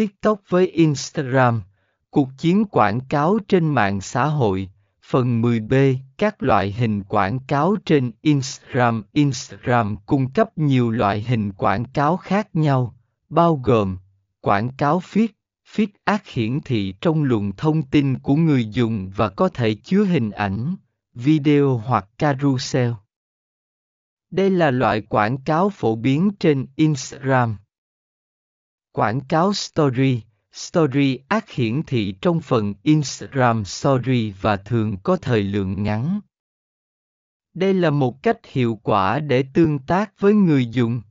TikTok với Instagram, cuộc chiến quảng cáo trên mạng xã hội, phần 10b, các loại hình quảng cáo trên Instagram. Instagram cung cấp nhiều loại hình quảng cáo khác nhau, bao gồm quảng cáo feed, feed ác hiển thị trong luồng thông tin của người dùng và có thể chứa hình ảnh, video hoặc carousel. Đây là loại quảng cáo phổ biến trên Instagram. Quảng cáo Story Story ác hiển thị trong phần Instagram Story và thường có thời lượng ngắn. Đây là một cách hiệu quả để tương tác với người dùng.